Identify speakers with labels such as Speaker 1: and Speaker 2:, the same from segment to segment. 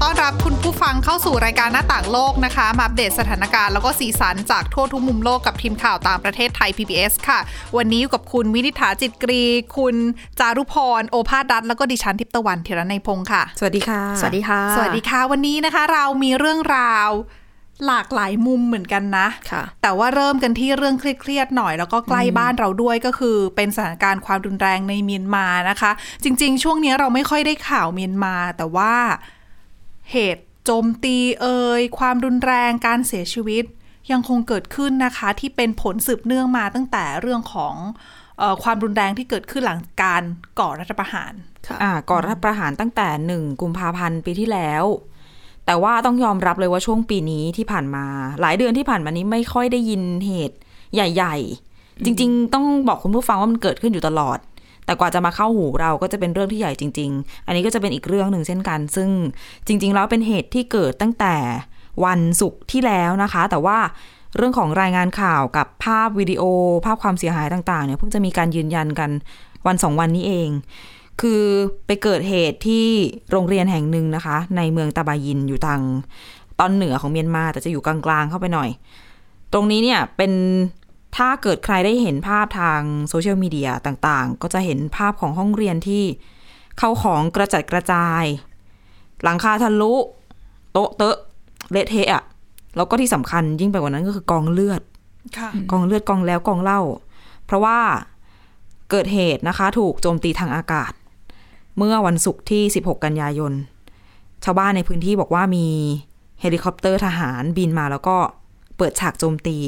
Speaker 1: ต้อนรับคุณผู้ฟังเข้าสู่รายการหน้าต่างโลกนะคะ มาอัปเดตสถานการณ์แล้วก็สีสันจากทั่วทุกมุมโลกกับทีมข่าวต่างประเทศไทย PBS ค่ะ วันนี้อยู่กับคุณวินิษฐาจิตกรี คุณจารุพร โอภาสรัตน์แล้วก็ดิฉันทิพย์ตะวันเทระในยพงค์ค่ะ
Speaker 2: สวัสดีค่ะ
Speaker 3: สวัสดีค่ะ
Speaker 1: สวัสดีค่ะ วันนี้นะคะ เรามีเรื่องราวหลากหลายมุมเหมือนกันนะ
Speaker 3: ค่ะ
Speaker 1: แต่ว่าเริ่มกันที่เรื่องเครียดๆหน่อยแล้วก็ใกล้บ้านเราด้วยก็คือ เป็นสถานการณ์ความรุนแรงในเมียนมานะคะ จริง ๆ ช่วงนี้เราไม่ค่อยได้ข่าวเมียนมา แต่ว่า เหตุโจมตีเอ่ยความรุนแรงการเสียชีวิตยังคงเกิดขึ้นนะคะที่เป็นผลสืบเนื่องมาตั้งแต่เรื่องของออความรุนแรงที่เกิดขึ้นหลังการก่อรัฐประหาร
Speaker 2: ก่อรัฐประหารตั้งแต่หนึ่งกุมภาพันธ์ปีที่แล้ว แต่ว่าต้องยอมรับเลยว่าช่วงปีนี้ที่ผ่านมา หลายเดือนที่ผ่านมานี้ไม่ค่อยได้ยินเหตุใหญ่ ๆ จริง ๆ ต้องบอกคุณผู้ฟังว่ามันเกิดขึ้นอยู่ตลอด แต่กว่าจะมาเข้าหูเราก็จะเป็นเรื่องที่ใหญ่จริง ๆ อันนี้ก็จะเป็นอีกเรื่องหนึ่งเช่นกัน ซึ่งจริง ๆ แล้วเป็นเหตุที่เกิดตั้งแต่วันศุกร์ที่แล้วนะคะ แต่ว่าเรื่องของรายงานข่าวกับภาพวิดีโอ ภาพความเสียหายต่างๆเนี่ยเพิ่งจะมีการยืนยันกันวันสองวันนี้เอง คือไปเกิดเหตุที่โรงเรียนแห่งหนึ่งนะคะ ในเมืองตาบายินอยู่ทางตอนเหนือของเมียนมาแต่จะอยู่กลางๆเข้าไปหน่อย ตรงนี้เนี่ยเป็น ถ้าเกิดใครได้เห็นภาพทางโซเชียลมีเดียต่างๆ ก็จะเห็นภาพของห้องเรียนที่เข้าของกระจัดกระจาย หลังคาทะลุ โต๊ะเตอะเละเทะอะแล้วก็ที่สำคัญยิ่งไปกว่านั้นก็คือกองเลือด
Speaker 1: ค่ะ
Speaker 2: กองเลือดกองแล้วกองเล่าเพราะว่าเกิดเหตุนะคะ ถูกโจมตีทางอากาศ เมื่อวันศุกร์ที่ 16 กันยายน ชาวบ้านในพื้นที่บอกว่ามีเฮลิคอปเตอร์ทหารบินมาแล้วก็เปิดฉากโจมตี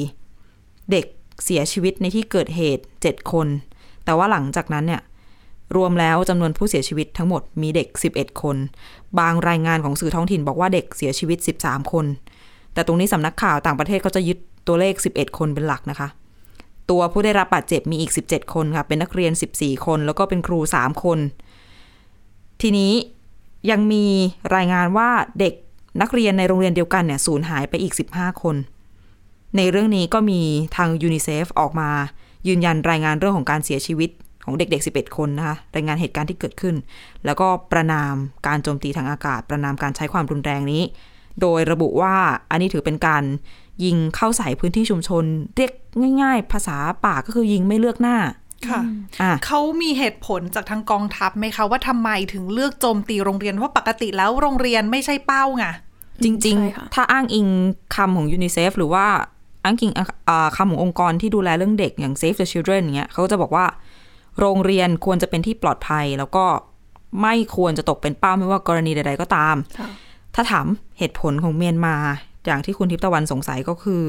Speaker 2: เด็ก เสียชีวิตในที่เกิดเหตุ 7 คน แต่ว่าหลังจากนั้นเนี่ยรวมแล้วจำนวนผู้เสียชีวิตทั้งหมดมีเด็ก 11 คน บางรายงานของสื่อท้องถิ่นบอกว่าเด็กเสียชีวิต 13 คน แต่ตรงนี้สำนักข่าวต่างประเทศก็จะยึดตัวเลข 11 คนเป็นหลักนะคะ ตัวผู้ได้รับบาดเจ็บมีอีก 17 คนค่ะ เป็นนักเรียน 14 คน แล้วก็เป็นครู 3 คน ทีนี้ยังมีรายงานว่าเด็กนักเรียนในโรงเรียนเดียวกันเนี่ยสูญหายไปอีก 15 คน ในเรื่องนี้ก็มีทางยูนิเซฟออกมายืนยันรายงานเรื่องของการเสียชีวิตของเด็กๆ 11 คนนะคะ รายงานเหตุการณ์ที่เกิดขึ้น แล้วก็ประนามการโจมตีทางอากาศ ประนามการใช้ความรุนแรงนี้ โดยระบุว่าอันนี้ถือเป็นการยิงเข้าใส่พื้นที่ชุมชน เรียกง่าย ๆ ภาษาป่ากก็คือยิงไม่เลือกหน้า
Speaker 1: ค่ะ
Speaker 2: อะ
Speaker 1: เขามีเหตุผลจากทางกองทัพไหมคะว่าทำไมถึงเลือกโจมตีโรงเรียนเพราะปกติแล้วโรงเรียนไม่ใช่เป้าไง
Speaker 2: จริง
Speaker 3: ใช่ค่ะ
Speaker 2: ๆถ้าอ้างอิงคำของยูนิเซฟหรือว่า อ้างอิงอ่าคำขององค์กรที่ดูแลเรื่องเด็กอย่าง Save the Children อย่างเงี้ยเขาก็จะบอกว่า โรงเรียนควรจะเป็นที่ปลอดภัย แล้วก็ไม่ควรจะตกเป็นเป้าไม่ว่ากรณีใด ๆ ก็ตาม
Speaker 3: ค่ะ
Speaker 2: ถ้าถามเหตุผลของเมียนมา อย่างที่คุณทิพย์ตะวันสงสัยก็คือ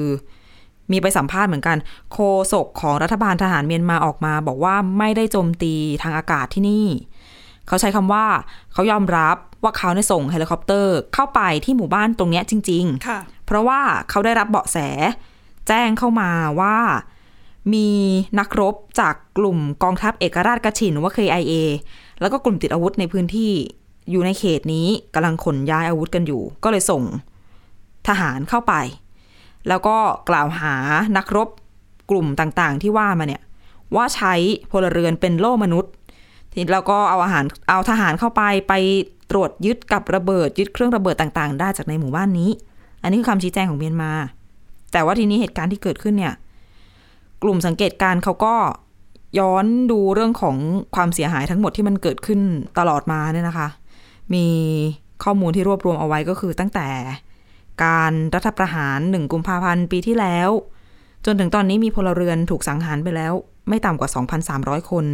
Speaker 2: มีไปสัมภาษณ์เหมือนกัน โคศกของรัฐบาลทหารเมียนมาออกมา บอกว่าไม่ได้โจมตีทางอากาศที่นี่ เขาใช้คำว่าเขายอมรับว่าเขาได้ส่งเฮลิคอปเตอร์เข้าไปที่หมู่บ้านตรงเนี้ยจริงๆ
Speaker 1: ค่ะ
Speaker 2: เพราะว่าเขาได้รับเบาะแส แจ้งเข้ามาว่ามีนักรบจากกลุ่มกองทัพเอกราชกระชินว่า KIA แล้วก็กลุ่มติดอาวุธในพื้นที่อยู่ในเขตนี้กำลังขนย้ายอาวุธกันอยู่ ก็เลยส่งทหารเข้าไป แล้วก็กล่าวหานักรบกลุ่มต่างๆ ที่ว่ามาเนี่ย ว่าใช้พลเรือนเป็นโล่มนุษย์ทีแล้วก็เอาอาหารเอาทหารเข้าไปไปตรวจยึดกับระเบิดยึดเครื่องระเบิดต่าง ๆ ได้จากในหมู่บ้านนี้ อันนี้คือคำชี้แจงของเมียนมา แต่ว่าทีนี้เหตุการณ์ที่เกิดขึ้นเนี่ย กลุ่มสังเกตการ์เขาก็ย้อนดูเรื่องของความเสียหายทั้งหมดที่มันเกิดขึ้นตลอดมาเนี่ยนะคะ มีข้อมูลที่รวบรวมเอาไว้ก็คือตั้งแต่การรัฐประหารหนึ่งกุมภาพันธ์ปีที่แล้ว จนถึงตอนนี้มีพลเรือนถูกสังหารไปแล้ว ไม่ต่ำกว่า 2,300 คน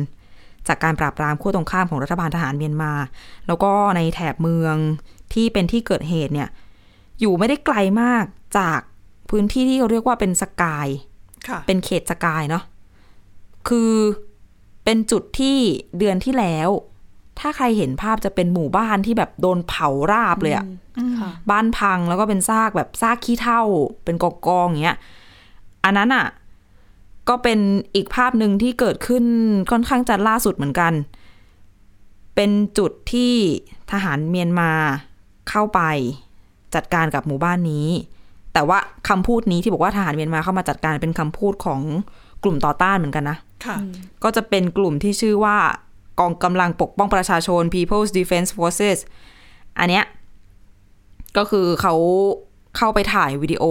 Speaker 2: จากการปราบปรามขั้วตรงข้ามของรัฐบาลทหารเมียนมา แล้วก็ในแถบเมืองที่เป็นที่เกิดเหตุเนี่ย อยู่ไม่ได้ไกลมากจาก พื้นที่ที่เขาเรียกว่าเป็นสกาย
Speaker 1: ค่ะ
Speaker 2: เป็นเขตสกายเนาะคือเป็นจุดที่เดือนที่แล้ว ถ้าใครเห็นภาพจะเป็นหมู่บ้านที่แบบโดนเผาราบเลยอะ
Speaker 3: ค่ะ
Speaker 2: บ้านพังแล้วก็เป็นซากแบบซากขี้เถ้าเป็นกองกองๆอย่างเงี้ยอันนั้นอะก็เป็นอีกภาพหนึ่งที่เกิดขึ้นค่อนข้างจะล่าสุดเหมือนกัน เป็นจุดที่ทหารเมียนมาเข้าไปจัดการกับหมู่บ้านนี้ แต่ว่าคำพูดนี้ที่บอกว่าทหารเมียนมาเข้ามาจัดการเป็นคำพูดของกลุ่มต่อต้านเหมือนกันนะ
Speaker 1: ค่ะ
Speaker 2: ก็จะเป็นกลุ่มที่ชื่อว่ากองกำลังปกป้องประชาชน People's Defense Forces อันเนี้ยก็คือเขาเข้าไปถ่ายวิดีโอ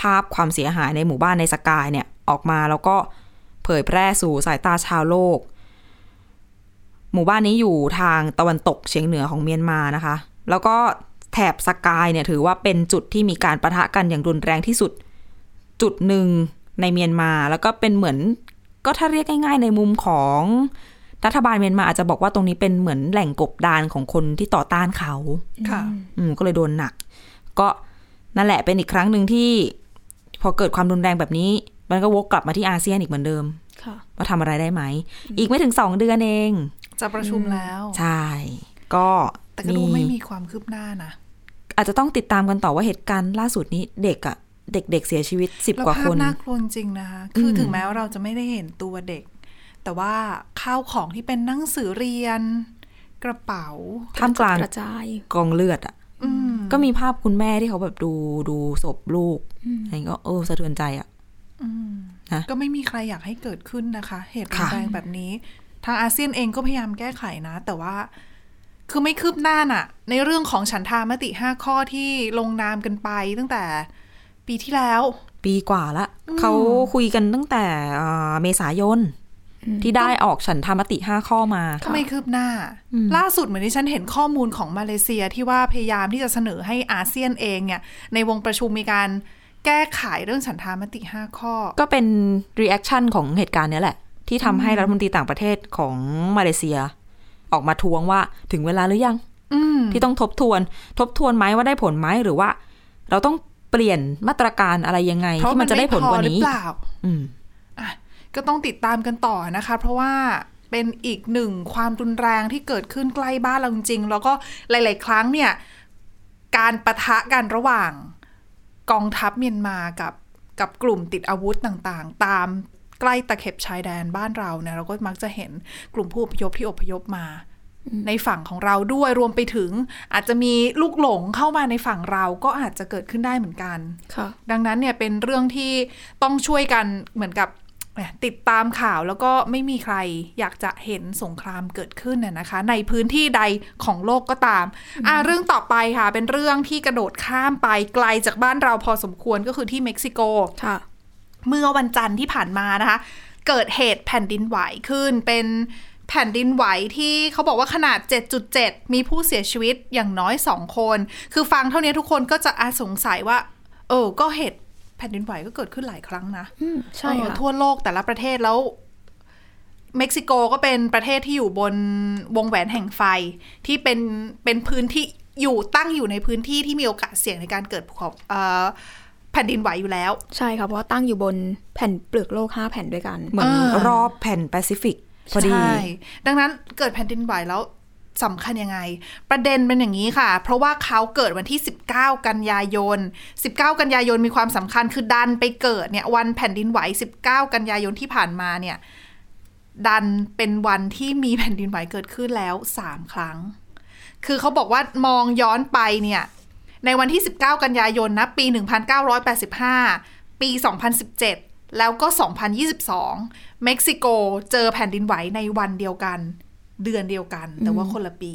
Speaker 2: ภาพความเสียหายในหมู่บ้านในสกายเนี่ย ออกมาแล้วก็เผยแพร่สู่สายตาชาวโลก หมู่บ้านนี้อยู่ทางตะวันตกเฉียงเหนือของเมียนมานะคะ แล้วก็ แถบสกายเนี่ยถือว่าเป็นจุดที่มีการประทะกันอย่างรุนแรงที่สุด จุดหนึ่งในเมียนมาแล้วก็เป็นเหมือน ก็ถ้าเรียกง่ายๆ ในมุมของรัฐบาลเมียนมาอาจจะบอกว่าตรงนี้เป็นเหมือนแหล่งกบดานของคนที่ต่อต้านเขา
Speaker 1: ค่ะ
Speaker 2: อืมก็เลยโดนหนัก ก็นั่นแหละเป็นอีกครั้งหนึ่งที่ พอเกิดความรุนแรงแบบนี้ มันก็วกกลับมาที่อาเซียนอีกเหมือนเดิม
Speaker 3: ค่ะ
Speaker 2: ว่าทำอะไรได้ไหม อีกไม่ถึงสองเดือนเอง
Speaker 1: จะประชุมแล้ว
Speaker 2: ใช่ ก็
Speaker 1: แต่ก็ดูไม่มีความคืบหน้านะ
Speaker 2: อาจจะต้องติดตามกันต่อว่าเหตุการณ์ล่าสุดนี้เด็กอะเด็กๆเสียชีวิตสิบ
Speaker 1: แล้ว
Speaker 2: กว่า
Speaker 1: ภา
Speaker 2: ค
Speaker 1: พ
Speaker 2: น
Speaker 1: น่ากลัวจริงๆนะคะ คืออ
Speaker 2: ม
Speaker 1: ถึงแม้ว่าเราจะไม่ได้เห็นตัวเด็ก แต่ว่าข้าวของที่เป็นหนังสือเรียน กระเป๋า
Speaker 2: ท่ามกลาง
Speaker 3: กระจาย
Speaker 2: กองเลือดอะ
Speaker 1: อืม
Speaker 2: ก็มีภาพคุณแม่ที่เขาแบบดูดูศพลูกอะไรก็เออสะเทือนใจอะ
Speaker 1: อืม
Speaker 2: นะ
Speaker 1: ก็ไม่มีใครอยากให้เกิดขึ้นนะคะ เหตุรุน
Speaker 2: ค่ะ
Speaker 1: แรงแบบนี้ ทางอาเซียนเองก็พยายามแก้ไขนะ แต่ว่า คือไม่คืบหน้าน่ะ ในเรื่องของฉันทามติห้าข้อที่ลงนามกันไปตั้งแต่ปีที่แล้ว
Speaker 2: ปีกว่าละเขาคุยกันตั้งแต่อ่าเมษายนที่ได้ออกฉันทามติห้าข้อมา
Speaker 1: ก็ไม่คืบหน้า ล่าสุดเหมือนที่ฉันเห็นข้อมูลของมาเลเซียที่ว่าพยายามที่จะเสนอให้อาเซียนเองเนี่ย ในวงประชุมมีการแก้ไขเรื่องฉันทามติ5ข้อ
Speaker 2: ก็เป็น reaction ของเหตุการณ์เนี้ยแหละ ที่ทำให้รัฐมนตรีต่างประเทศของมาเลเซีย ออกมาทวงว่าถึงเวลาหรือยัง
Speaker 1: อืม
Speaker 2: ที่ต้องทบทวน ทบทวนไหมว่าได้ผลไหมหรือว่า เราต้องเปลี่ยนมาตรการอะไรยังไง
Speaker 1: เพราะ
Speaker 2: ที่มันจะได้ผลกว่า
Speaker 1: หรื
Speaker 2: นี้
Speaker 1: อเปล่า
Speaker 2: อืม
Speaker 1: อะก็ต้องติดตามกันต่อนะคะ เพราะว่าเป็นอีกหนึ่งความรุนแรงที่เกิดขึ้นใกล้บ้านเราจริงๆแล้วก็หลาย ๆ ครั้งเนี่ย การประทะกันระหว่างกองทัพเมียนมากับกับกลุ่มติดอาวุธต่างๆ ตาม ใกล้ตะเข็บชายแดนบ้านเราเนี่ยเราก็มักจะเห็นกลุ่มผู้อพยพที่อพยพมาในฝั่งของเราด้วยรวมไปถึง อาจจะมีลูกหลงเข้ามาในฝั่งเราก็อาจจะเกิดขึ้นได้เหมือนกัน
Speaker 3: ค่ะ
Speaker 1: ดังนั้นเนี่ยเป็นเรื่องที่ต้องช่วยกันเหมือนกับแหมติดตามข่าวแล้วก็ไม่มีใครอยากจะเห็นสงครามเกิดขึ้นน่ะนะคะ ในพื้นที่ใดของโลกก็ตามอ่าเรื่องต่อไปค่ะ เป็นเรื่องที่กระโดดข้ามไปไกลจากบ้านเราพอสมควรก็คือที่เม็กซิโก
Speaker 3: ค่ะ
Speaker 1: เมื่อวันจันทร์ที่ผ่านมานะคะ เกิดเหตุแผ่นดินไหวขึ้นเป็นแผ่นดินไหวที่เขาบอกว่าขนาด 7.7 มีผู้เสียชีวิตอย่างน้อย 2 คน คือฟังเท่านี้ทุกคนก็จะอาสงสัยว่า เออ ก็เหตุแผ่นดินไหวก็เกิดขึ้นหลายครั้งนะ
Speaker 3: อืมใช่
Speaker 1: เออ
Speaker 3: ค่ะ
Speaker 1: ทั่วโลกแต่ละประเทศแล้ว เม็กซิโกก็เป็นประเทศที่อยู่บนวงแหวนแห่งไฟที่เป็นเป็นพื้นที่อยู่ตั้งอยู่ในพื้นที่ที่มีโอกาสเสี่ยงในการเกิดภูเขาเอ่อ แผ่นดินไหวอยู่แล้ว
Speaker 3: ใช่ค่ะเพราะว่าตั้งอยู่บนแผ่นเปลือกโลกห้าแผ่นด้วยกัน
Speaker 2: เหมือน
Speaker 1: อ่าร
Speaker 2: รอบแผ่นแปซิฟิกพอดี
Speaker 1: ใช่ดังนั้นเกิดแผ่นดินไหวแล้วสำคัญยังไง ประเด็นเป็นอย่างนี้ค่ะ เพราะว่าเขาเกิดวันที่ 19 กันยายน 19 กันยายนมีความสำคัญคือดันไปเกิดเนี่ยวันแผ่นดินไหว 19 กันยายนที่ผ่านมาเนี่ย ดันเป็นวันที่มีแผ่นดินไหวเกิดขึ้นแล้ว 3 ครั้ง คือเขาบอกว่ามองย้อนไปเนี่ย ในวันที่ 19 กันยายนนะปี 1985 ปี 2017 แล้วก็ 2022 เม็กซิโกเจอแผ่นดินไหวในวันเดียวกัน เดือนเดียวกัน แต่ว่าคนละปี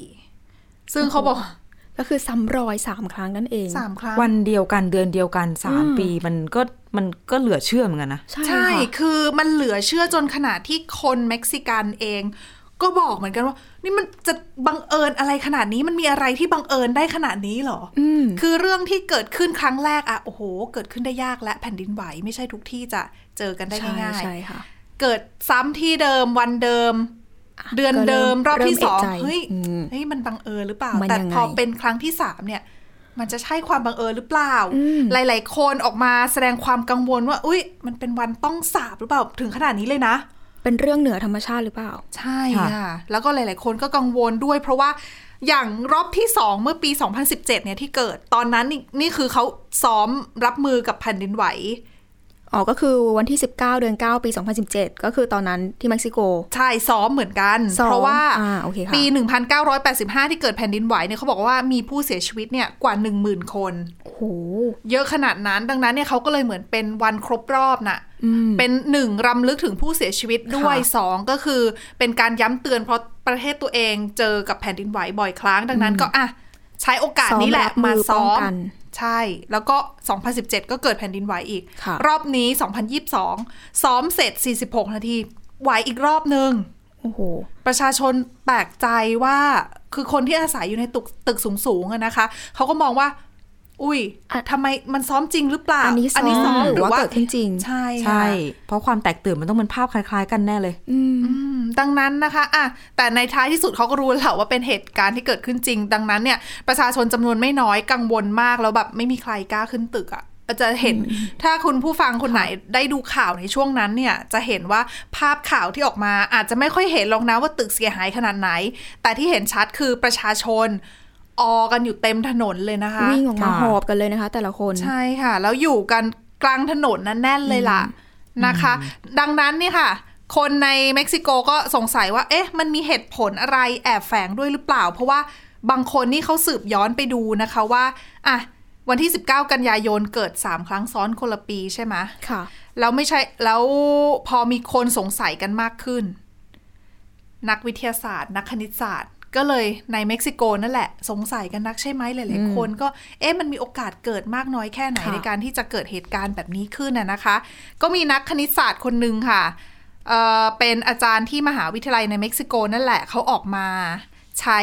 Speaker 1: ซึ่งเขาบอก
Speaker 3: ก็คือซ้ำรอยสามครั้งนั่นเอง
Speaker 1: สามครั้ง
Speaker 2: วันเดียวกันเดือนเดียวกันสามปีมันก็มันก็เหลือเชื่อเหมือนกันนะ
Speaker 3: ใช่
Speaker 1: ใช่
Speaker 3: ค่ะ
Speaker 1: คือมันเหลือเชื่อจนขนาดที่คนเม็กซิกันเอง ก็บอกเหมือนกันว่า นี่มันจะบังเอิญอะไรขนาดนี้มันมีอะไรที่บังเอิญได้ขนาดนี้เหรอ
Speaker 3: อืม
Speaker 1: คือเรื่องที่เกิดขึ้นครั้งแรกอะโอ้โห เกิดขึ้นได้ยากและแผ่นดินไหวไม่ใช่ทุกที่จะเจอกันได้
Speaker 3: ใช่
Speaker 1: ง่าย
Speaker 3: ใช่ค่ะ
Speaker 1: ๆเกิดซ้ำที่เดิมวันเดิม เดือนเดิมรอบที่
Speaker 3: เริ่ม
Speaker 1: สอง
Speaker 3: เะใจ
Speaker 1: เฮ้ย
Speaker 3: อืม
Speaker 1: เฮ้ยมันบังเอิญหรือเปล่า
Speaker 3: มัน
Speaker 1: แต่
Speaker 3: ยังไง
Speaker 1: พอเป็นครั้งที่สามเนี่ย มันจะใช่ความบังเอิญหรือเปล่า
Speaker 3: อืม
Speaker 1: หลาย ๆ คนออกมาแสดงความกังวลว่า อุ้ยมันเป็นวันต้องสาบหรือเปล่าถึงขนาดนี้เลยนะ
Speaker 3: เป็นเรื่องเหนือธรรมชาติหรือเปล่า
Speaker 1: ใช่
Speaker 2: ค่ะ
Speaker 1: ค่ะ แล้วก็หลาย ๆ คนก็กังวลด้วย เพราะว่าอย่างรอบที่สองเมื่อปี 2017 เนี่ยที่เกิดตอนนั้นนี่นี่คือเขาซ้อมรับมือกับแผ่นดินไหว
Speaker 3: อ๋อ ก็คือวันที่ 19 เดือน 9 ปี 2017 ก็คือตอนนั้นที่เม็กซิโก
Speaker 1: ใช่ ซ้อมเหมือนกัน
Speaker 3: ซ้อม
Speaker 1: เพราะว่า
Speaker 3: อ่าโอเคค่ะ
Speaker 1: ปี 1985 ที่เกิดแผ่นดินไหวเนี่ยเขาบอกว่ามีผู้เสียชีวิตเนี่ยกว่า 10,000 คน
Speaker 3: โอ้โห
Speaker 1: เยอะขนาดนั้น ดังนั้นเนี่ยเขาก็เลยเหมือนเป็นวันครบรอบน่ะ
Speaker 3: อืม
Speaker 1: เป็นหนึ่งรำลึกถึงผู้เสียชีวิตด้วย
Speaker 3: ค่ะ
Speaker 1: สองก็คือเป็นการย้ำเตือนเพราะประเทศตัวเองเจอกับแผ่นดินไหวบ่อยครั้ง ดังนั้นก็อะใช้โอกาสนี้แหละ
Speaker 3: ซ้อมรับมื
Speaker 1: มา
Speaker 3: อ
Speaker 1: ซ้อ
Speaker 3: ป้อง
Speaker 1: ม
Speaker 3: กัน
Speaker 1: ใช่ แล้วก็ 2017 ก็เกิดแผ่นดินไหวอีก
Speaker 3: ค่ะ
Speaker 1: รอบนี้ 2022 ซ้อมเสร็จ 46 นาที ไหวอีกรอบนึง
Speaker 3: โอ้โห
Speaker 1: ประชาชนแปลกใจว่าคือคนที่อาศัยอยู่ในตึกตึกสูงๆอะนะคะ เขาก็มองว่า อุ้ย
Speaker 3: อะ
Speaker 1: ทำไมมันซ้อมจริงหรือเปล่า
Speaker 3: อันนี้ซ้อมหรือว่าเกิดขึ้นจริง
Speaker 1: ใช่
Speaker 2: ใช่
Speaker 1: ค่ะ
Speaker 2: เพราะความแตกตื่นมันต้องเป็นภาพคล้าย ๆ กันแน่เลย
Speaker 3: อืม
Speaker 1: อืมดังนั้นนะคะอะแต่ในท้ายที่สุดเขาก็รู้แหละว่าเป็นเหตุการณ์ที่เกิดขึ้นจริง ดังนั้นเนี่ย ประชาชนจำนวนไม่น้อยกังวลมากแล้วแบบไม่มีใครกล้าขึ้นตึกอะ่ะจะเห็นถ้าคุณผู้ฟังคนไหนได้ดูข่าวในช่วงนั้นเนี่ย จะเห็นว่าภาพข่าวที่ออกมาอาจจะไม่ค่อยเห็นหรอกนะว่าตึกเสียหายขนาดไหน แต่ที่เห็นชัดคือประชาชน ออกันอยู่เต็มถนนเลยนะคะ
Speaker 3: วิ่งออกมา
Speaker 2: ค่ะ
Speaker 3: หอบกันเลยนะคะ แต่ละคน
Speaker 1: ใช่ค่ะ แล้วอยู่กันกลางถนนนั้นแน่นเลยล่ะนะคะ ดังนั้นเนี่ยค่ะ คนในเม็กซิโกก็สงสัยว่า เอ๊ะ มันมีเหตุผลอะไรแอบแฝงด้วยหรือเปล่า เพราะว่าบางคนนี่เขาสืบย้อนไปดูนะคะว่าอะวันที่ 19 กันยายนเกิด 3 ครั้งซ้อนคนละปีใช่ไหม
Speaker 3: ค่ะ
Speaker 1: แล้วไม่ใช่ แล้วพอมีคนสงสัยกันมากขึ้น นักวิทยาศาสตร์ นักคณิตศาสตร์ ก็เลยในเม็กซิโกนั่นแหละ สงสัยกันนักใช่ไหมหลายๆคนก็เอ๊ะมันมีโอกาสเกิดมากน้อยแค่ไหน
Speaker 3: ค่ะ
Speaker 1: ในการที่จะเกิดเหตุการณ์แบบนี้ขึ้นน่ะนะคะ ก็มีนักคณิตศาสตร์คนหนึ่งค่ะเอ่อเป็นอาจารย์ที่มหาวิทยาลัยในเม็กซิโกนั่นแหละเขาออกมาใช้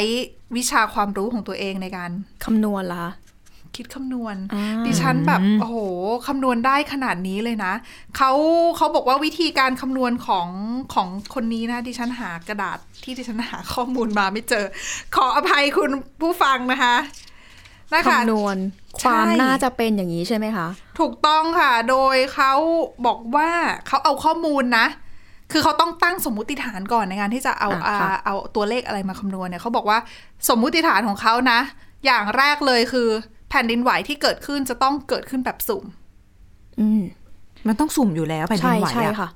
Speaker 1: วิชาความรู้ของตัวเองในการ
Speaker 3: คำนวณละ
Speaker 1: คิดคำนวณ
Speaker 3: อ่า
Speaker 1: ดิฉันแบบโอ้โหคำนวณได้ขนาดนี้เลยนะเขาเขาบอกว่าวิธีการคำนวณของของคนนี้นะ ดิฉันหากระดาษที่ดิฉันหาข้อมูลมาไม่เจอ ขออภัยคุณผู้ฟังนะคะนะคะ
Speaker 3: คำนวณ
Speaker 1: ใช่
Speaker 3: ความน่าจะเป็นอย่างนี้ใช่ไหมคะ
Speaker 1: ถูกต้องค่ะ โดยเขาบอกว่าเขาเอาข้อมูลนะ คือเขาต้องตั้งสมมุติฐานก่อนในการที่จะเอา
Speaker 3: อ่าค่ะ
Speaker 1: อ่าเอาตัวเลขอะไรมาคำนวณเนี่ยเขาบอกว่าสมมุติฐานของเขานะ อย่างแรกเลยคือแผ่นดินไหวที่เกิดขึ้นจะต้องเกิดขึ้นแบบสุ่ม
Speaker 3: อืม
Speaker 2: มันต้องสุ่มอยู่แล้วแผ่นดิ
Speaker 3: ใช่
Speaker 2: นไหว
Speaker 3: ใช่
Speaker 2: อะ
Speaker 3: ค่ะ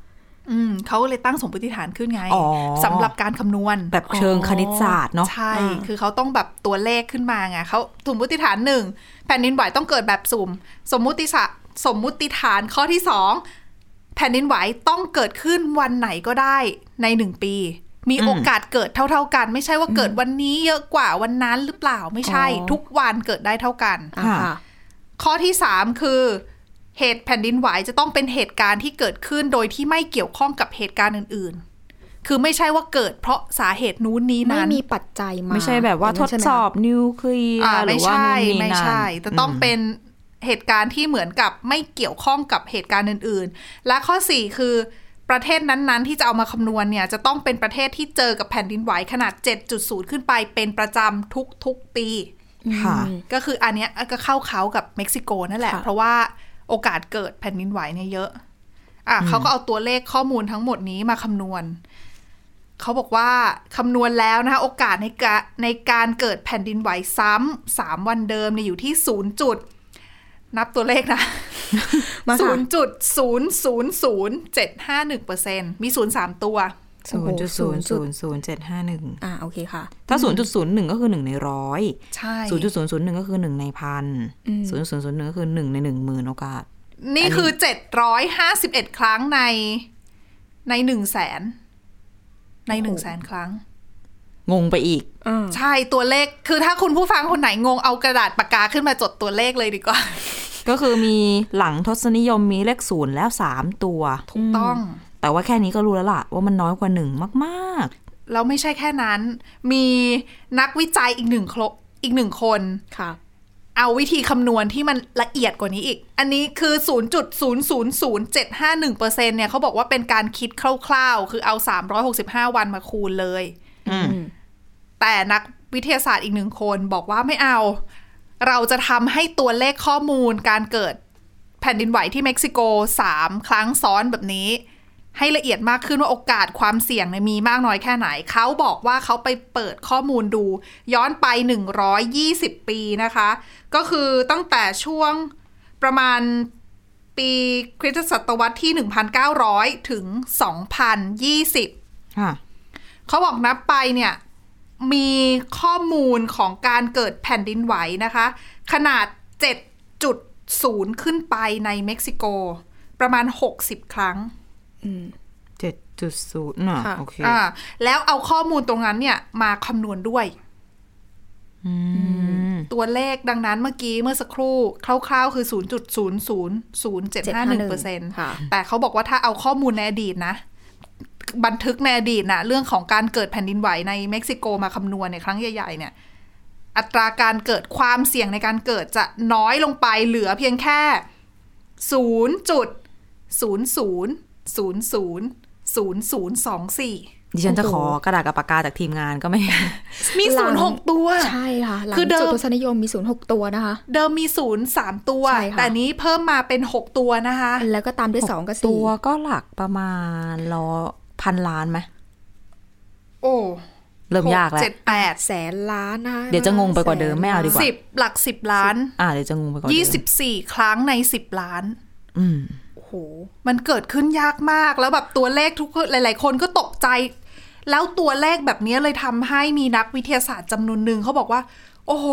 Speaker 1: อืมเขาเลยตั้งสมมติฐานขึ้นไง
Speaker 2: อ๋อ
Speaker 1: สำหรับการคำนวณ
Speaker 2: แบบเชิงคณิตศาสตร์เนาะ
Speaker 1: ใช่
Speaker 3: อ่า
Speaker 1: คือเขาต้องแบบตัวเลขขึ้นมาไงเขาสมมติฐานหนึ่งแผ่นดินไหวต้องเกิดแบบสุ่ม สมมุติศาสตร์สมมุติฐานข้อที่สองแผ่นดินไหวต้องเกิดขึ้นวันไหนก็ได้ในหนึ่งปี มี
Speaker 2: อืม
Speaker 1: โอกาสเกิดเท่า ๆกัน ไม่ใช่ว่าเกิดวันนี้เยอะกว่าวันนั้นหรือเปล่าไม่ใช่
Speaker 3: อ๋อ
Speaker 1: ทุกวันเกิดได้เท่ากัน
Speaker 3: อ่าค่ะ
Speaker 1: ข้อที่3คือเหตุแผ่นดินไหวจะต้องเป็นเหตุการณ์ที่เกิดขึ้นโดยที่ไม่เกี่ยวข้องกับเหตุการณ์อื่น ๆ คือไม่ใช่ว่าเกิดเพราะสาเหตุนู้นนี้
Speaker 3: ไม่
Speaker 1: นั้น
Speaker 3: มีปัจจัยมา
Speaker 2: ไม่ใช่แบบว่าทดสอบนิวเคลีย
Speaker 1: อ่า
Speaker 2: ร์หรื
Speaker 1: ไม่
Speaker 2: อว่า
Speaker 1: ใช่
Speaker 2: นู่นนี่
Speaker 1: ไม่
Speaker 2: นั่น
Speaker 1: ใช่แต่ต้องเป็นเหตุการณ์ที่เหมือนกับไม่เกี่ยวข้องกับเหตุการณ์อื่น ๆ และข้อ4คือ ประเทศนั้นๆ ที่จะเอามาคำนวณเนี่ยจะต้องเป็นประเทศที่เจอกับแผ่นดินไหวขนาด 7.0 ขึ้นไปเป็นประจำทุกๆปี
Speaker 2: ค่ะ
Speaker 3: อืม
Speaker 1: ก็คืออันเนี้ยก็เข้าเขากับเม็กซิโกนั่นแหละ
Speaker 3: ค่ะ
Speaker 1: เพราะว่าโอกาสเกิดแผ่นดินไหวเนี่ยเยอะ อะเขาก็เอาตัวเลขข้อมูลทั้งหมดนี้มาคำนวณ เขาบอกว่าคำนวณแล้วนะคะโอกาสในกะในการเกิดแผ่นดินไหวซ้ำสามวันเดิมเนี่ยอยู่ที่ศูนย์จุด นับตัวเลขนะ
Speaker 3: มา
Speaker 1: ศู
Speaker 3: ค่ะ
Speaker 1: นย์จุดศูนย์ศูนย์ศูนย์เจ็ดห้าหนึ่งเปอร์เซ็นมีศูนย์สามตัว
Speaker 2: ศูนย์จุดศูนย์ศูนย์ศูนย์เจ็ดห้าหนึ่ง
Speaker 3: อ่าโอเคค่ะ
Speaker 2: ถ้าศูนย์จุดศูนย์หนึ่งก็คือหนึ่งในร้อย
Speaker 1: ใช่
Speaker 2: ศูนย์จุดศูนย์ศูนย์หนึ่งก็คือหนึ่งในพัน
Speaker 3: อืม
Speaker 2: ศูนย์จุดศูนย์ศูนย์หนึ่งก็คือหนึ่งในหนึ่งหมื่นโอกาส
Speaker 1: นี่คือเจ็ดร้อยห้าสิบเอ็ดครั้งในในหนึ่งแสนในหนึ่งแสนครั้ง
Speaker 2: งงไปอีก
Speaker 3: อ่า
Speaker 1: ใช่ตัวเลขคือถ้าคุณผู้ฟังคนไหนงงเอากระดาษปากกาขึ้นมาจดตัวเลขเลยดีกว่า
Speaker 2: ก็คือมีหลังทศนิยมมีเลขศูนย์แล้วสามตัว
Speaker 1: ถูกต้อง
Speaker 2: แต่ว่าแค่นี้ก็รู้แล้วล่ะ ว่ามันน้อยกว่าหนึ่งมาก
Speaker 1: แล้วไม่ใช่แค่นั้น มีนักวิจัยอีกหนึ่งครอีกหนึ่งคน
Speaker 3: ค่ะ
Speaker 1: เอาวิธีคำนวณที่มันละเอียดกว่านี้อีก อันนี้คือ 0.000751%เนี่ยเขาบอกว่าเป็นการคิดคร่าวๆ คือเอา 365 วันมาคูณเลย
Speaker 2: ๆอืม
Speaker 1: แต่นักวิทยาศาสตร์อีกหนึ่งคนบอกว่าไม่เอา เราจะทำให้ตัวเลขข้อมูลการเกิดแผ่นดินไหวที่เม็กซิโก 3 ครั้งซ้อนแบบนี้ ให้ละเอียดมากขึ้นว่าโอกาสความเสี่ยงเนี่ยมีมากน้อยแค่ไหน เขาบอกว่าเขาไปเปิดข้อมูลดู ย้อนไป 120 ปีนะคะ ก็คือตั้งแต่ช่วงประมาณปีคริสตศตวรรษที่ 1,900 ถึง 2020
Speaker 2: ค่ะ
Speaker 1: เขาบอกนับไปเนี่ย มีข้อมูลของการเกิดแผ่นดินไหวนะคะ ขนาด 7.0 ขึ้นไปในเม็กซิโก ประมาณ 60 ครั้ง
Speaker 2: เจ็ดจุดศูนย์น่ะ
Speaker 3: ค่ะ
Speaker 2: โอเค
Speaker 1: อ่าแล้วเอาข้อมูลตรงนั้นเนี่ยมาคำนวณด้วย
Speaker 2: อืม
Speaker 1: ตัวเลขดังนั้นเมื่อกี้เมื่อสักครู่ คร่าวๆ คือ 0.0000751เปอร์เซ็นต์
Speaker 3: ค่ะ
Speaker 1: แต่เขาบอกว่าถ้าเอาข้อมูลในอดีตนะ บันทึกในอดีตนะเรื่องของการเกิดแผ่นดินไหวในเม็กซิโกมาคำนวณในครั้งใหญ่ๆเนี่ยอัตราการเกิดความเสี่ยงในการเกิดจะน้อยลงไปเหลือเพียงแค่0.00000024
Speaker 2: ดิฉันจะขอกระดาษกับปากกาจากทีมงานก็ไม่
Speaker 1: มี
Speaker 3: หลัง
Speaker 1: 06ตัว
Speaker 3: ใช่ค่ะ
Speaker 1: คือเดิม
Speaker 3: ทศนิยมมีศูนย์หกตัวนะคะ
Speaker 1: เดิมมีศูนย์สามตัว แต่นี้เพิ่มมาเป็นหกตัวนะคะ
Speaker 3: แล้วก็ตามด้วยสองกับสี่ตั
Speaker 2: วก็หลักประมาณร้อย พันล้านไหม
Speaker 1: โอ้
Speaker 2: เริ่มยากแล้ว
Speaker 1: เจ็ดแปด
Speaker 3: แสนล้านนะคะ
Speaker 2: เดี๋ยวจะงงไปกว่าเดิมไม่เอาดีกว่า
Speaker 1: สิบหลักสิบล้าน
Speaker 2: อ่าเดี๋ยวจะงงไปก่อน
Speaker 1: ยี่
Speaker 2: เดิม
Speaker 1: สิบสี่ครั้งในสิบล้าน
Speaker 2: อืม
Speaker 3: โอ้โห
Speaker 1: มันเกิดขึ้นยากมากแล้วแบบตัวเลขทุกคนหลาย ๆ คนก็ตกใจ แล้วตัวเลขแบบนี้เลยทำให้มีนักวิทยาศาสตร์จำนวนหนึ่งเขาบอกว่า โอ้โห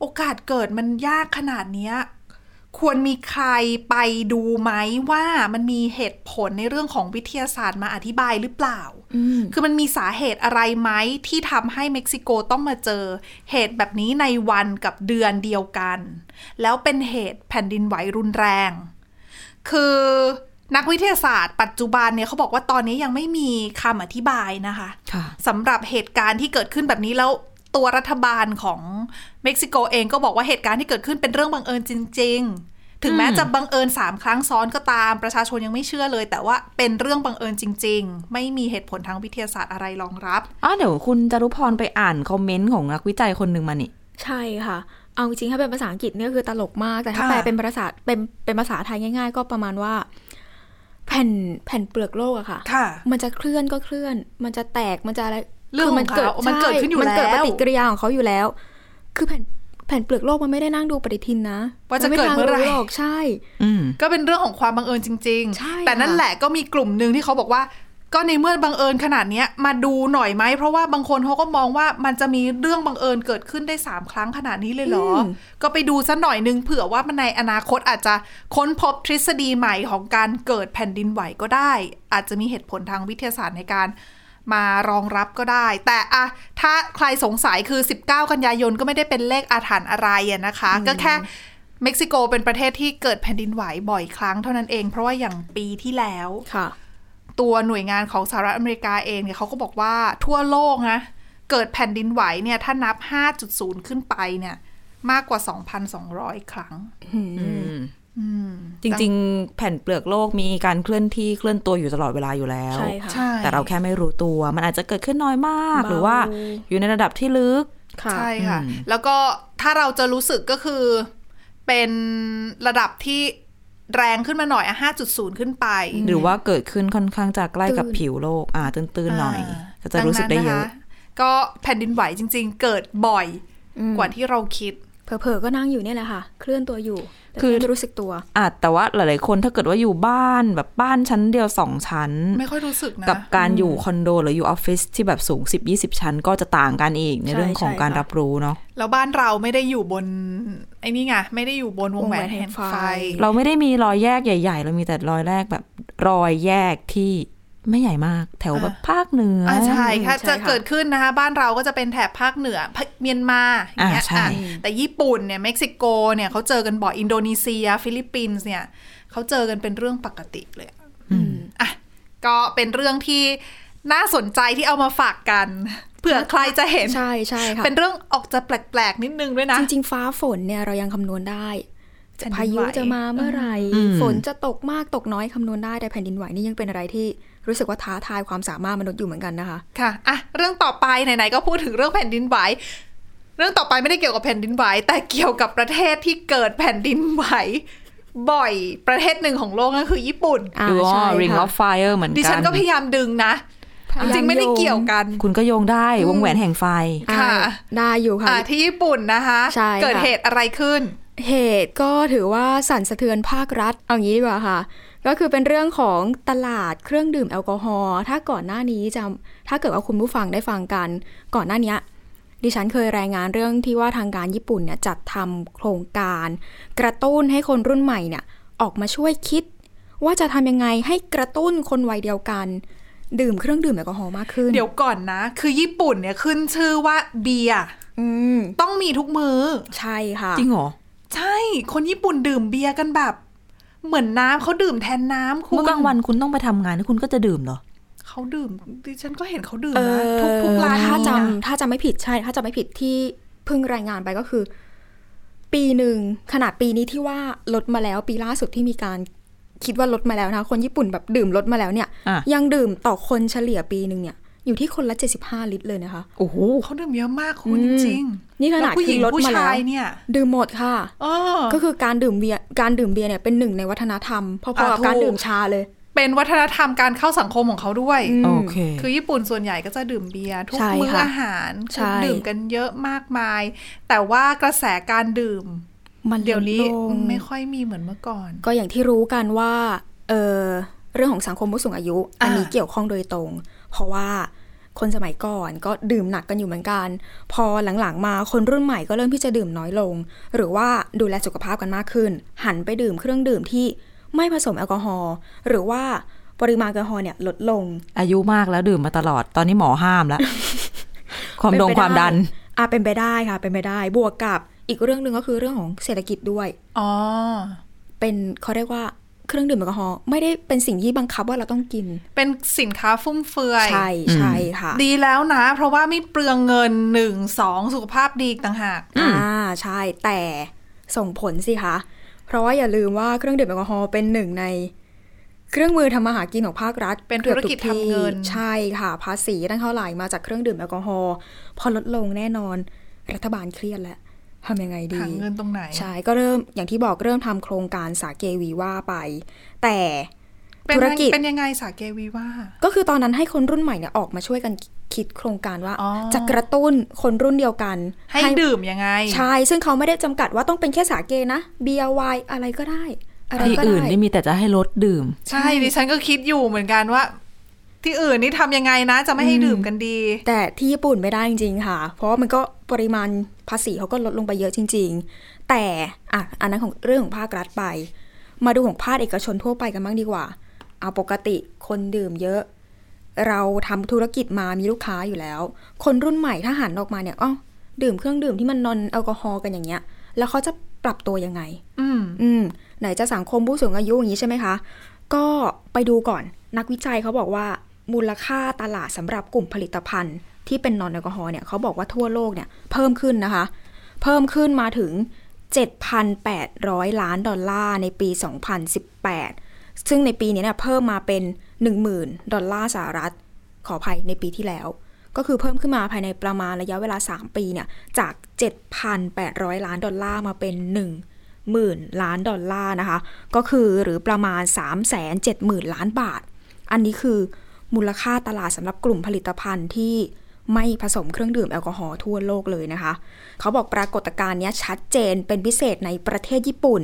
Speaker 1: โอกาสเกิดมันยากขนาดเนี้ย ควรมีใครไปดูไหมว่ามันมีเหตุผลในเรื่องของวิทยาศาสตร์มาอธิบายหรือเปล่า
Speaker 3: อืม
Speaker 1: คือมันมีสาเหตุอะไรไหมที่ทำให้เม็กซิโกต้องมาเจอเหตุแบบนี้ในวันกับเดือนเดียวกัน แล้วเป็นเหตุแผ่นดินไหวรุนแรง คือนักวิทยาศาสตร์ปัจจุบันเนี่ยเขาบอกว่าตอนนี้ยังไม่มีคำอธิบายนะคะ
Speaker 2: ค่ะ
Speaker 1: สำหรับเหตุการณ์ที่เกิดขึ้นแบบนี้แล้ว ตัวรัฐบาลของเม็กซิโกเองก็บอกว่าเหตุการณ์ที่เกิดขึ้นเป็นเรื่องบังเอิญจริง ๆ ถึงแม้
Speaker 2: อืม
Speaker 1: จะบังเอิญสามครั้งซ้อนก็ตามประชาชนยังไม่เชื่อเลย แต่ว่าเป็นเรื่องบังเอิญจริง ๆ ไม่มีเหตุผลทางวิทยาศาสตร์อะไรรองรับ
Speaker 2: อ๋อเดี๋ยวคุณจารุพรไปอ่านคอมเมนต์ของนักวิจัยคนหนึ่งมานี่
Speaker 3: ใช่ค่ะเอาจริงๆถ้าเป็นภาษาอังกฤษเนี่ยคือตลกมาก แต่ถ้า
Speaker 1: ค่ะ
Speaker 3: แปลเป็นภาษาเป็นเป็นภาษาไทยง่าย ๆ ก็ประมาณว่า แผ่นแผ่นเปลือกโลกอะค่ะ
Speaker 1: ค่ะ
Speaker 3: มันจะเคลื่อนก็เคลื่อน มันจะแตกมันจะอะไร
Speaker 1: เรื่อง
Speaker 3: คื
Speaker 1: ของเขามันเกิดขึ้นอยู่
Speaker 3: มันเกิด
Speaker 1: แล้
Speaker 3: ป
Speaker 1: ว
Speaker 3: ฏิกิริยาของเขาอยู่แล้ว คือแผ่นแผ่นเปลือกโลกมันไม่ได้นั่งดูปฏิทินนะ
Speaker 1: ว่าจะเกิดเมื่อไหร่
Speaker 3: นทางหรอกใช่
Speaker 2: อืม
Speaker 1: ก็เป็นเรื่องของความบังเอิญจริง
Speaker 3: ใช่
Speaker 1: ๆแต่นั่น
Speaker 3: ค่ะ
Speaker 1: แหละก็มีกลุ่มหนึ่งที่เขาบอกว่า ก็ในเมื่อบังเอิญขนาดเนี้ยมาดูหน่อยไหมเพราะว่าบางคนเขาก็มองว่ามันจะมีเรื่องบังเอิญเกิดขึ้นได้สามครั้งขนาดนี้เลยเหรออก็ไปดูซะหน่อยนึงเผื่อว่ามันในอนาคตอาจจะค้นพบทฤษฎีใหม่ของการเกิดแผ่นดินไหวก็ได้ อาจจะมีเหตุผลทางวิทยาศาสตร์ในการ มารองรับก็ได้ แต่อะถ้าใครสงสัยคือ 19 กันยายนก็ไม่ได้เป็นเลขอาถรรพ์อะไรอะนะคะ ก็แค่เม็กซิโกเป็นประเทศที่เกิดแผ่นดินไหวบ่อยครั้งเท่านั้นเอง เพราะว่าอย่างปีที่แล้ว
Speaker 3: ค่ะ
Speaker 1: ตัวหน่วยงานของสหรัฐอเมริกาเองเนี่ยเขาก็บอกว่าทั่วโลกนะเกิดแผ่นดินไหวเนี่ยถ้านับ 5.0 ขึ้นไปเนี่ย มากกว่า 2,200 ครั้ง
Speaker 2: อืม จริง ๆ แผ่นเปลือกโลกมีการเคลื่อนที่เคลื่อนตัวอยู่ตลอดเวลาอยู่แล้ว
Speaker 3: ใช่ค่ะ
Speaker 1: ใช่
Speaker 2: แต่เราแค่ไม่รู้ตัว มันอาจจะเกิดขึ้นน้อยมาก
Speaker 3: เบา
Speaker 2: หรือว่าอยู่ในระดับที่ลึก
Speaker 3: ค่ะ
Speaker 1: ใช่ค่ะ
Speaker 2: อืม
Speaker 1: แล้วก็ถ้าเราจะรู้สึกก็คือ เป็นระดับที่แรงขึ้นมาหน่อยอะ5.0ขึ้นไป
Speaker 2: หรือว่าเกิดขึ้นค่อนข้างจะใกล้กับ
Speaker 3: ตื้น
Speaker 2: ผิวโลก อ่า ตื้นๆหน่อยาก็จะรู้สึกได้เยอะ
Speaker 1: ดังนั้นนคก็แผ่นดินไหวจริง ๆ เกิดบ่อย
Speaker 3: อืม
Speaker 1: กว่าที่เราคิด
Speaker 3: เผลอๆก็นั่งอยู่เนี่ยแหละค่ะ เคลื่อนตัวอยู่แต่
Speaker 2: คือ
Speaker 3: แค่ไม่รู้สึกตัว
Speaker 2: อะแต่ว่าหลายๆคนถ้าเกิดว่าอยู่บ้านแบบบ้านชั้นเดียวสองชั้น
Speaker 1: ไม่ค่อยรู้สึกนะ
Speaker 2: กับการอยู่คอนโดหรืออยู่ออฟฟิศที่แบบสูง 10-20 ชั้น ก็จะต่างกันอีกใน
Speaker 3: ใช่
Speaker 2: เรื่องของ
Speaker 3: ใช่
Speaker 2: การ
Speaker 3: ค่ะ
Speaker 2: รับรู้เนาะ
Speaker 1: แล้วบ้านเราไม่ได้อยู่บนไอ้นี่ไงไม่ได้อยู่บนวงแหวนแห่งไฟ
Speaker 2: เราไม่ได้มีรอยแยกใหญ่ ๆ เรามีแต่รอยแยกแบบรอยแยกที่ ไม่ใหญ่มาก แถวแบบภาคเหนืออ
Speaker 1: อ่าใช่ค่ะ
Speaker 3: ใช่
Speaker 1: จะ
Speaker 3: ค่ะ
Speaker 1: เกิดขึ้นนะคะ บ้านเราก็จะเป็นแถบภาคเหนือภาคเมียนมาอย่างเงี้ย
Speaker 2: อ่าใช่
Speaker 1: อะแต่ญี่ปุ่นเนี่ยเม็กซิโกเนี่ยเขาเจอกันบ่อยอินโดนีเซีย ฟิลิปปินส์เนี่ยเขาเจอกันเป็นเรื่องปกติเลยอะก็เป็นเรื่องที่น่าสนใจที่เอามาฝากกันเผื่อใครจะเห็น
Speaker 3: ใช่ใช่ค่ะ
Speaker 1: เป็นเรื่องออกจะแปลกๆนิดนึงด้วยนะ
Speaker 3: จริง ๆ ฟ้าฝนเนี่ยเรายังคำนวณได้
Speaker 1: แผ่นดินไหว
Speaker 3: พายุจะมาเมื่อไหร่
Speaker 2: อืม
Speaker 3: ฝนจะตกมากตกน้อยคำนวณได้แต่แผ่นดินไหวนี่ยังเป็นอะไรที่ รู้สึกว่าท้าทายความสามารถมนุษย์อยู่เหมือนกันนะคะ
Speaker 1: ค่ะอะเรื่องต่อไปไหนๆก็พูดถึงเรื่องแผ่นดินไหวเรื่องต่อไปไม่ได้เกี่ยวกับแผ่นดินไหวแต่เกี่ยวกับประเทศที่เกิดแผ่นดินไหวบ่อยประเทศหนึ่งของโลกก็คือญี่ปุ่น
Speaker 3: อ่า
Speaker 2: หรือว่า
Speaker 3: ใช่
Speaker 2: Ring
Speaker 3: ค่ะ
Speaker 2: of Fire เหมือน
Speaker 1: ดิ
Speaker 2: กั
Speaker 1: ฉัน
Speaker 2: น
Speaker 1: ก็พยายามดึงนะ
Speaker 3: พยายาม
Speaker 1: จริงๆไม่ได้
Speaker 3: โยง
Speaker 1: เกี่ยวกัน
Speaker 2: คุณก็โยงได้วงแหวนแห่งไฟ
Speaker 3: อ่า
Speaker 1: ค่ะ
Speaker 3: ได้อยู่ค่ะ
Speaker 1: อะที่ญี่ปุ่นนะคะ
Speaker 3: ใช่ค่ะ
Speaker 1: เกิดเหตุอะไรขึ้น
Speaker 3: เหตุก็ถือว่าสั่นสะเทือนภาครัฐ เอางี้ดีกว่าค่ะ ก็คือเป็นเรื่องของตลาดเครื่องดื่มแอลกอฮอล์ถ้าก่อนหน้านี้จะถ้าเกิดว่าคุณผู้ฟังได้ฟังกัน ก่อนหน้านี้ดิฉันเคยรายงานเรื่องที่ว่าทางการญี่ปุ่นเนี่ยจัดทำโครงการ กระตุ้นให้คนรุ่นใหม่เนี่ยออกมาช่วยคิด ว่าจะทำยังไงให้กระตุ้นคนวัยเดียวกัน ดื่มเครื่องดื่มแอลกอฮอล์มากขึ้น
Speaker 1: เดี๋ยวก่อนนะ คือญี่ปุ่นเนี่ยขึ้นชื่อว่าเบียร์
Speaker 3: อืม
Speaker 1: ต้องมีทุกมือ้อ
Speaker 3: ใช่ค่ะ
Speaker 2: จริงเหรอ
Speaker 1: ใช่ คนญี่ปุ่นดื่มเบียร์กันแบบ เหมือนน้ำเขาดื่มแทนน้ำคุณ
Speaker 2: เมื่อกลางวันคุณต้องไปทำงานแล้วคุณก็จะดื่มเหรอ
Speaker 1: เขาดื่มดิฉันก็เห็นเขาดื่ม
Speaker 3: เอ
Speaker 1: นะ
Speaker 3: อ
Speaker 1: ทุกทุกร้าน
Speaker 3: ถ้า
Speaker 1: มีนะ
Speaker 3: จำถ้าจำไม่ผิดใช่ ถ้าจำไม่ผิดที่เพิ่งรายงานไปก็คือ ปีหนึ่งขนาดปีนี้ที่ว่าลดมาแล้วปีล่าสุดที่มีการคิดว่าลดมาแล้วนะคนญี่ปุ่นแบบดื่มลดมาแล้วเนี่ย
Speaker 2: อะ
Speaker 3: ยังดื่มต่อคนเฉลี่ยปีหนึ่งเนี่ย อยู่ที่คนละ 75 ลิตรเลยนะคะ
Speaker 2: โอ้โห
Speaker 1: เขาดื่มเยอะมากคุณ
Speaker 3: อื
Speaker 1: จ
Speaker 3: ม
Speaker 1: ริง
Speaker 3: นี่ข
Speaker 1: แล้ว
Speaker 3: นาด
Speaker 1: ผู้หญิ
Speaker 3: ที่
Speaker 1: ง
Speaker 3: ลด
Speaker 1: ผู้
Speaker 3: มาแล้
Speaker 1: ชายวเนี่ย
Speaker 3: ดื่มหมดค่ะ
Speaker 1: เออ
Speaker 3: ก็คือการดื่มเบียร์การดื่มเบียร์เนี่ยเป็นหนึ่งในวัฒนธรรมพอๆ
Speaker 1: อะ
Speaker 3: กับการ
Speaker 1: ถูก
Speaker 3: ดื่มชาเลย
Speaker 1: เป็นวัฒนธรรมการเข้าสังคมของเขาด้วย
Speaker 3: อืม
Speaker 2: โอเค
Speaker 1: คือญี่ปุ่นส่วนใหญ่ก็จะดื่มเบียร์ทุก
Speaker 3: ใช่
Speaker 1: มื้อ
Speaker 3: ค่ะ
Speaker 1: อาหาร
Speaker 3: ใช่
Speaker 1: ดื่มกันเยอะมากมาย แต่ว่ากระแสการดื่ม
Speaker 3: มัน
Speaker 1: เดี๋ยวนี้
Speaker 3: ลดลง
Speaker 1: ไม่ค่อยมีเหมือนเมื่อก่อน
Speaker 3: ก็อย่างที่รู้กันว่า เออเรื่องของสังคมผู้สูงอายุ อันนี้
Speaker 1: อ่า
Speaker 3: เกี่ยวข้องโดยตรง เพราะว่าคนสมัยก่อนก็ดื่มหนักกันอยู่เหมือนกัน พอหลังๆมาคนรุ่นใหม่ก็เริ่มที่จะดื่มน้อยลง หรือว่าดูแลสุขภาพกันมากขึ้น หันไปดื่มเครื่องดื่มที่ไม่ผสมแอลกอฮอล์หรือว่าปริมาณแอลกอฮอล์เนี่ยลดลง
Speaker 2: อายุมากแล้วดื่มมาตลอดตอนนี้หมอห้ามแล้ว ความดง
Speaker 3: เป็นไป
Speaker 2: ความดัน
Speaker 3: อะเป็นไปได้ค่ะ เป็นไปได้บวกกับอีกเรื่องหนึ่งก็คือเรื่องของเศรษฐกิจด้วย
Speaker 1: อ๋อ
Speaker 3: เป็นเขาเรียกว่า เครื่องดื่มแอลกอฮอล์ไม่ได้เป็นสิ่งที่บังคับว่าเราต้องกิน
Speaker 1: เป็นสินค้าฟุ่มเฟือย
Speaker 3: ใช่ใช่ค่ะ
Speaker 1: ดีแล้วนะ เพราะว่าไม่เปลืองเงินหนึ่งสองสุขภาพดีอีกต่างหาก
Speaker 3: อ่าใช่แต่ส่งผลสิคะ เพราะว่าอย่าลืมว่าเครื่องดื่มแอลกอฮอล์เป็นหนึ่งใน เครื่องมือทำมาหากินของภาครัฐ
Speaker 1: เป็นธุรกิจ
Speaker 3: อบทุ
Speaker 1: ทำเงิน
Speaker 3: ใช่ค่ะ ภาษีตั้งเท่าไหร่มาจากเครื่องดื่มแอลกอฮอล์พอลดลงแน่นอน รัฐบาลเครียดแล้ว ทำยังไงดี
Speaker 1: หาเงินตรงไหน
Speaker 3: ใช่ ก็เริ่มอย่างที่บอกเริ่มทำโครงการสาเกวีว่าไป แต่
Speaker 1: เป็น
Speaker 3: ธุรกิจ
Speaker 1: เป็นยังไงสาเกวีว่า
Speaker 3: ก็คือตอนนั้นให้คนรุ่นใหม่เนี่ยออกมาช่วยกันคิดโครงการว่า
Speaker 1: อ๋อ
Speaker 3: จะกระตุ้นคนรุ่นเดียวกัน
Speaker 1: ให้ดื่มยังไง
Speaker 3: ใช่ ซึ่งเขาไม่ได้จำกัดว่าต้องเป็นแค่สาเกนะเบียร์ไวน์อะไรก็ได้ อะไร
Speaker 2: ที่
Speaker 3: ก็
Speaker 2: อื่น
Speaker 3: ได้
Speaker 2: นี่มีแต่จะให้ลดดื่ม
Speaker 1: ใช่ดิฉันก็คิดอยู่เหมือนกันว่า ที่อื่นนี่ทำยังไงนะ จะไม่ให้ดื่มกันดี
Speaker 3: แต่ที่ญี่ปุ่นไม่ได้จริงๆค่ะ เพราะว่ามันก็ปริมาณ ภาษีเขาก็ลดลงไปเยอะจริง ๆ แต่อะอันนั้นของเรื่องของภาครัฐไป มาดูของภาคเอกชนทั่วไปกันบ้างดีกว่า เอาปกติคนดื่มเยอะ เราทำธุรกิจมามีลูกค้าอยู่แล้ว คนรุ่นใหม่ถ้าหันออกมาเนี่ยอ้าวดื่มเครื่องดื่มที่มันนอนแอลกอฮอล์กันอย่างเงี้ย แล้วเขาจะปรับตัวยังไง
Speaker 1: อืม
Speaker 3: อืม ไหนจะสังคมผู้สูงอายุอย่างนี้ใช่ไหมคะ ก็ไปดูก่อน นักวิจัยเขาบอกว่า มูลค่าตลาดสำหรับกลุ่มผลิตภัณฑ์ ที่เป็นนอนแอลกอฮอล์เนี่ยเขาบอกว่าทั่วโลกเนี่ยเพิ่มขึ้นนะคะ เพิ่มขึ้นมาถึง 7,800 ล้านดอลลาร์ในปี 2018 ซึ่งในปีนี้เนี่ยเพิ่มมาเป็น 10,000 ดอลลาร์สหรัฐ ขออภัยในปีที่แล้ว ก็คือเพิ่มขึ้นมาภายในประมาณระยะเวลา 3 ปีเนี่ยจาก 7,800 ล้านดอลลาร์มาเป็น 1หมื่นล้านดอลลาร์นะคะ ก็คือหรือประมาณ 3 7 0 0 0 0 ล้านบาท อันนี้คือมูลค่าตลาดสำหรับกลุ่มผลิตภัณฑ์ที่ ไม่ผสมเครื่องดื่มแอลกอฮอล์ทั่วโลกเลยนะคะ เขาบอกปรากฏการณ์เนี้ยชัดเจนเป็นพิเศษในประเทศญี่ปุ่น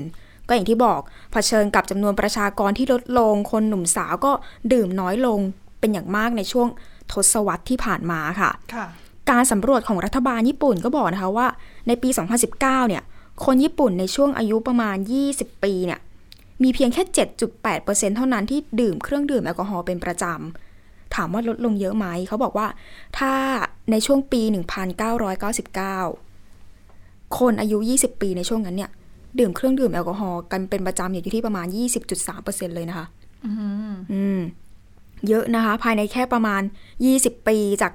Speaker 3: ก็อย่างที่บอกเผชิญกับจำนวนประชากรที่ลดลง คนหนุ่มสาวก็ดื่มน้อยลงเป็นอย่างมากในช่วงทศวรรษที่ผ่านมาค่ะ
Speaker 1: ค่ะ
Speaker 3: การสำรวจของรัฐบาลญี่ปุ่นก็บอกนะคะว่า ในปี 2019 เนี่ยคนญี่ปุ่นในช่วงอายุประมาณ 20 ปีเนี่ยมีเพียงแค่ 7.8%เท่านั้นที่ดื่มเครื่องดื่มแอลกอฮอล์เป็นประจำ ถามว่าลดลงเยอะไหม เขาบอกว่าถ้าในช่วงปี 1999 คนอายุ 20 ปีในช่วงนั้นเนี่ย ดื่มเครื่องดื่มแอลกอฮอล์กันเป็นประจำอยู่ที่ประมาณ 20.3%เลยนะคะอืมเยอะนะคะ ภายในแค่ประมาณ 20 ปีจาก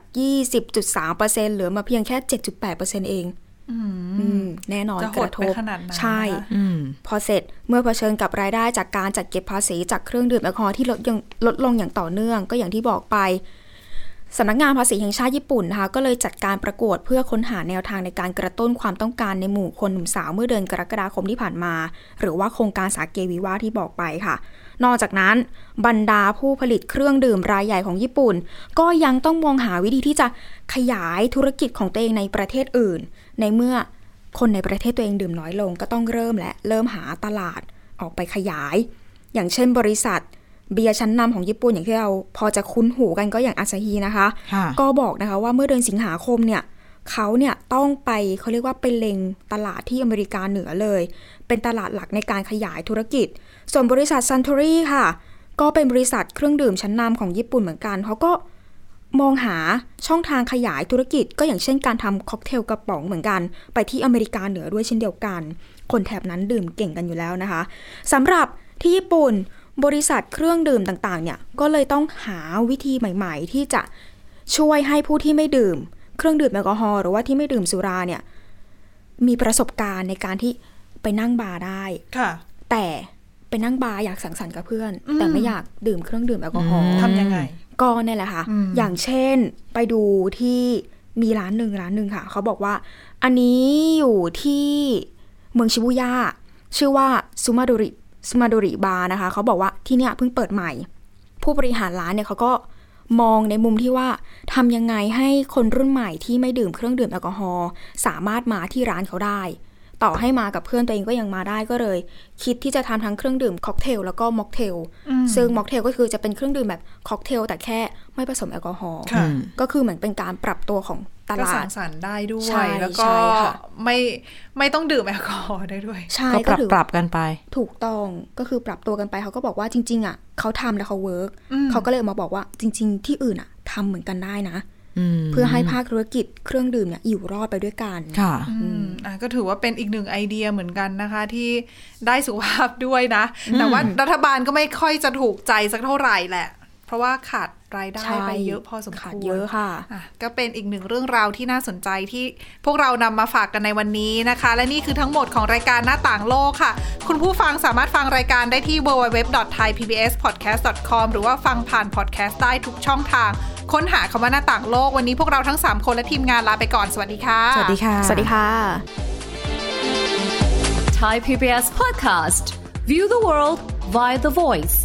Speaker 3: 20.3%เหลือมาเพียงแค่ 7.8%เองอืม แน่นอน
Speaker 1: จะห
Speaker 3: ก
Speaker 1: ด
Speaker 3: ระท
Speaker 1: ไป
Speaker 3: บ
Speaker 1: ขนาดนั้น
Speaker 3: ใช่
Speaker 1: นะคะ
Speaker 2: อืม
Speaker 3: พอเสร็จเมื่อเผชิญกับรายได้จากการจัดเก็บภาษีจากเครื่องดื่มแอลกอฮอล์ที่ลดยังลดลงอย่างต่อเนื่อง ก็อย่างที่บอกไปสำนักงานภาษีแห่งชาติญี่ปุ่นนะคะก็เลยจัดการประกวดเพื่อค้นหาแนวทางในการกระตุ้นความต้องการในหมู่คนหนุ่มสาวเมื่อเดือนกรกฎาคมที่ผ่านมา หรือว่าโครงการสาเกวิวาที่บอกไปค่ะ นอกจากนั้นบรรดาผู้ผลิตเครื่องดื่มรายใหญ่ของญี่ปุ่น ก็ยังต้องมองหาวิธีที่จะขยายธุรกิจของตัวเองในประเทศอื่น ในเมื่อคนในประเทศตัวเองดื่มน้อยลง ก็ต้องเริ่มและเริ่มหาตลาดออกไปขยาย อย่างเช่นบริษัทเบียร์ชั้นนำของญี่ปุ่นอย่างที่เราพอจะคุ้นหูกันก็อย่างอาซาฮีนะคะ
Speaker 2: ค่ะ
Speaker 3: ก็บอกนะคะว่าเมื่อเดือนสิงหาคมเนี่ย เขาเนี่ยต้องไปเขาเรียกว่าไปเล็งตลาดที่อเมริกาเหนือเลย เป็นตลาดหลักในการขยายธุรกิจ ส่วนบริษัทซันท o รีค่ะ ก็เป็นบริษัทเครื่องดื่มชั้นนำของญี่ปุ่นเหมือนกันเขาก็มองหาช่องทางขยายธุรกิจ ก็อย่างเช่นการทำค็อกเทลกระป๋องเหมือนกัน ไปที่อเมริกาเหนือด้วยเช่นเดียวกัน คนแถบนั้นดื่มเก่งกันอยู่แล้วนะคะสำหรับที่ญี่ปุ่นบริษัทเครื่องดื่มต่างๆเนี่ยก็เลยต้องหาวิธีใหม่ ๆ ที่จะช่วยให้ผู้ที่ไม่ดื่ม เครื่องดื่มแอลกอฮอล์หรือว่าที่ไม่ดื่มสุราเนี่ย มีประสบการณ์ในการที่ไปนั่งบาร์ได้
Speaker 1: ค่ะ
Speaker 3: แต่ไปนั่งบาร์อยากสังสรรค์กับเพื่อน
Speaker 1: อืม
Speaker 3: แต่ไม่อยากดื่มเครื่องดื่มแอลกอฮอล์
Speaker 1: ทำยังไง
Speaker 3: ก็เนี่ยแหละค่ะ
Speaker 1: อืม
Speaker 3: อย่างเช่นไปดูที่มีร้านหนึ่งร้านหนึ่งค่ะ เขาบอกว่า อันนี้อยู่ที่เมืองชิบุย่าชื่อว่าซูมาโดริซูมาโดริบาร์นะคะ เขาบอกว่าที่เนี่ยเพิ่งเปิดใหม่ ผู้บริหารร้านเนี่ยเขาก็ มองในมุมที่ว่าทำยังไงให้คนรุ่นใหม่ที่ไม่ดื่มเครื่องดื่มแอลกอฮอล์สามารถมาที่ร้านเขาได้ ต่อให้มากับเพื่อนตัวเองก็ยังมาได้ก็เลย คิดที่จะทำทั้งเครื่องดื่มค็อกเทลแล้วก็ม็อกเทล
Speaker 1: อืม
Speaker 3: ซึ่งม็อกเทลก็คือจะเป็นเครื่องดื่มแบบค็อกเทลแต่แค่ไม่ผสมแอลกอฮอล์
Speaker 1: ค่ะ
Speaker 3: ก็คือเหมือนเป็นการปรับตัวของ ต
Speaker 1: ก็
Speaker 3: ลา
Speaker 1: สั
Speaker 3: ด
Speaker 1: งสรรค์ได้ด้ว
Speaker 3: ใช่
Speaker 1: ยแล้วก็
Speaker 3: ใช่ค่ะ
Speaker 1: ไม่ไม่ต้องดื่มแอลกอฮอล์ได้ด้วย
Speaker 3: ใช่
Speaker 2: ก็ป
Speaker 3: ก็
Speaker 2: รับ
Speaker 3: ถือ
Speaker 2: ปรับกันไป
Speaker 3: ถูกต้องก็คือปรับตัวกันไปเขาก็บอกว่าจริง ๆ อะเขาทำแล้วเขา work
Speaker 1: อืม
Speaker 3: เขาก็เลยมาบอกว่าจริง ๆ ที่อื่นอะทำเหมือนกันได้นะ
Speaker 2: อืม
Speaker 3: เพื่อให้ภาคธุรกิจเครื่องดื่มเนี่ยอยู่รอดไปด้วยกัน
Speaker 2: ค่ะ
Speaker 1: อืมอะก็ถือว่าเป็นอีกหนึ่งไอเดียเหมือนกันนะคะ ที่ได้สุขภาพด้วยนะ แต่ว่ารัฐบาลก็ไม่ค่อยจะถูกใจสักเท่าไหร่แหละ เพราะว่าขาดรายได้
Speaker 3: ใช่
Speaker 1: ไปเยอะพอสมควร
Speaker 3: ขาดเยอะค่ะ
Speaker 1: อะก็เป็นอีกหนึ่งเรื่องราวที่น่าสนใจที่พวกเรานำมาฝากกันในวันนี้นะคะ และนี่คือทั้งหมดของรายการหน้าต่างโลกค่ะ คุณผู้ฟังสามารถฟังรายการได้ที่ www.thaipbspodcast.com หรือว่าฟังผ่านพอดแคสต์ได้ทุกช่องทาง ค้นหาคำว่าหน้าต่างโลกวันนี้พวกเราทั้ง 3 คนและทีมงานลาไปก่อนสวัสดีค่ะ
Speaker 2: สวัสดีค่ะ
Speaker 3: สวัสดีค่ะ
Speaker 4: Thai PBS podcast. View the world via the voice.